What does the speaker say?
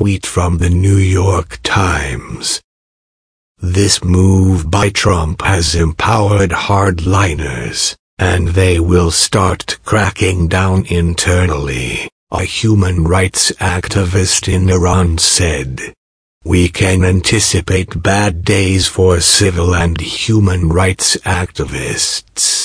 tweet from the New York Times. This move by Trump has empowered hardliners, and they will start cracking down internally, a human rights activist in Iran said. We can anticipate bad days for civil and human rights activists.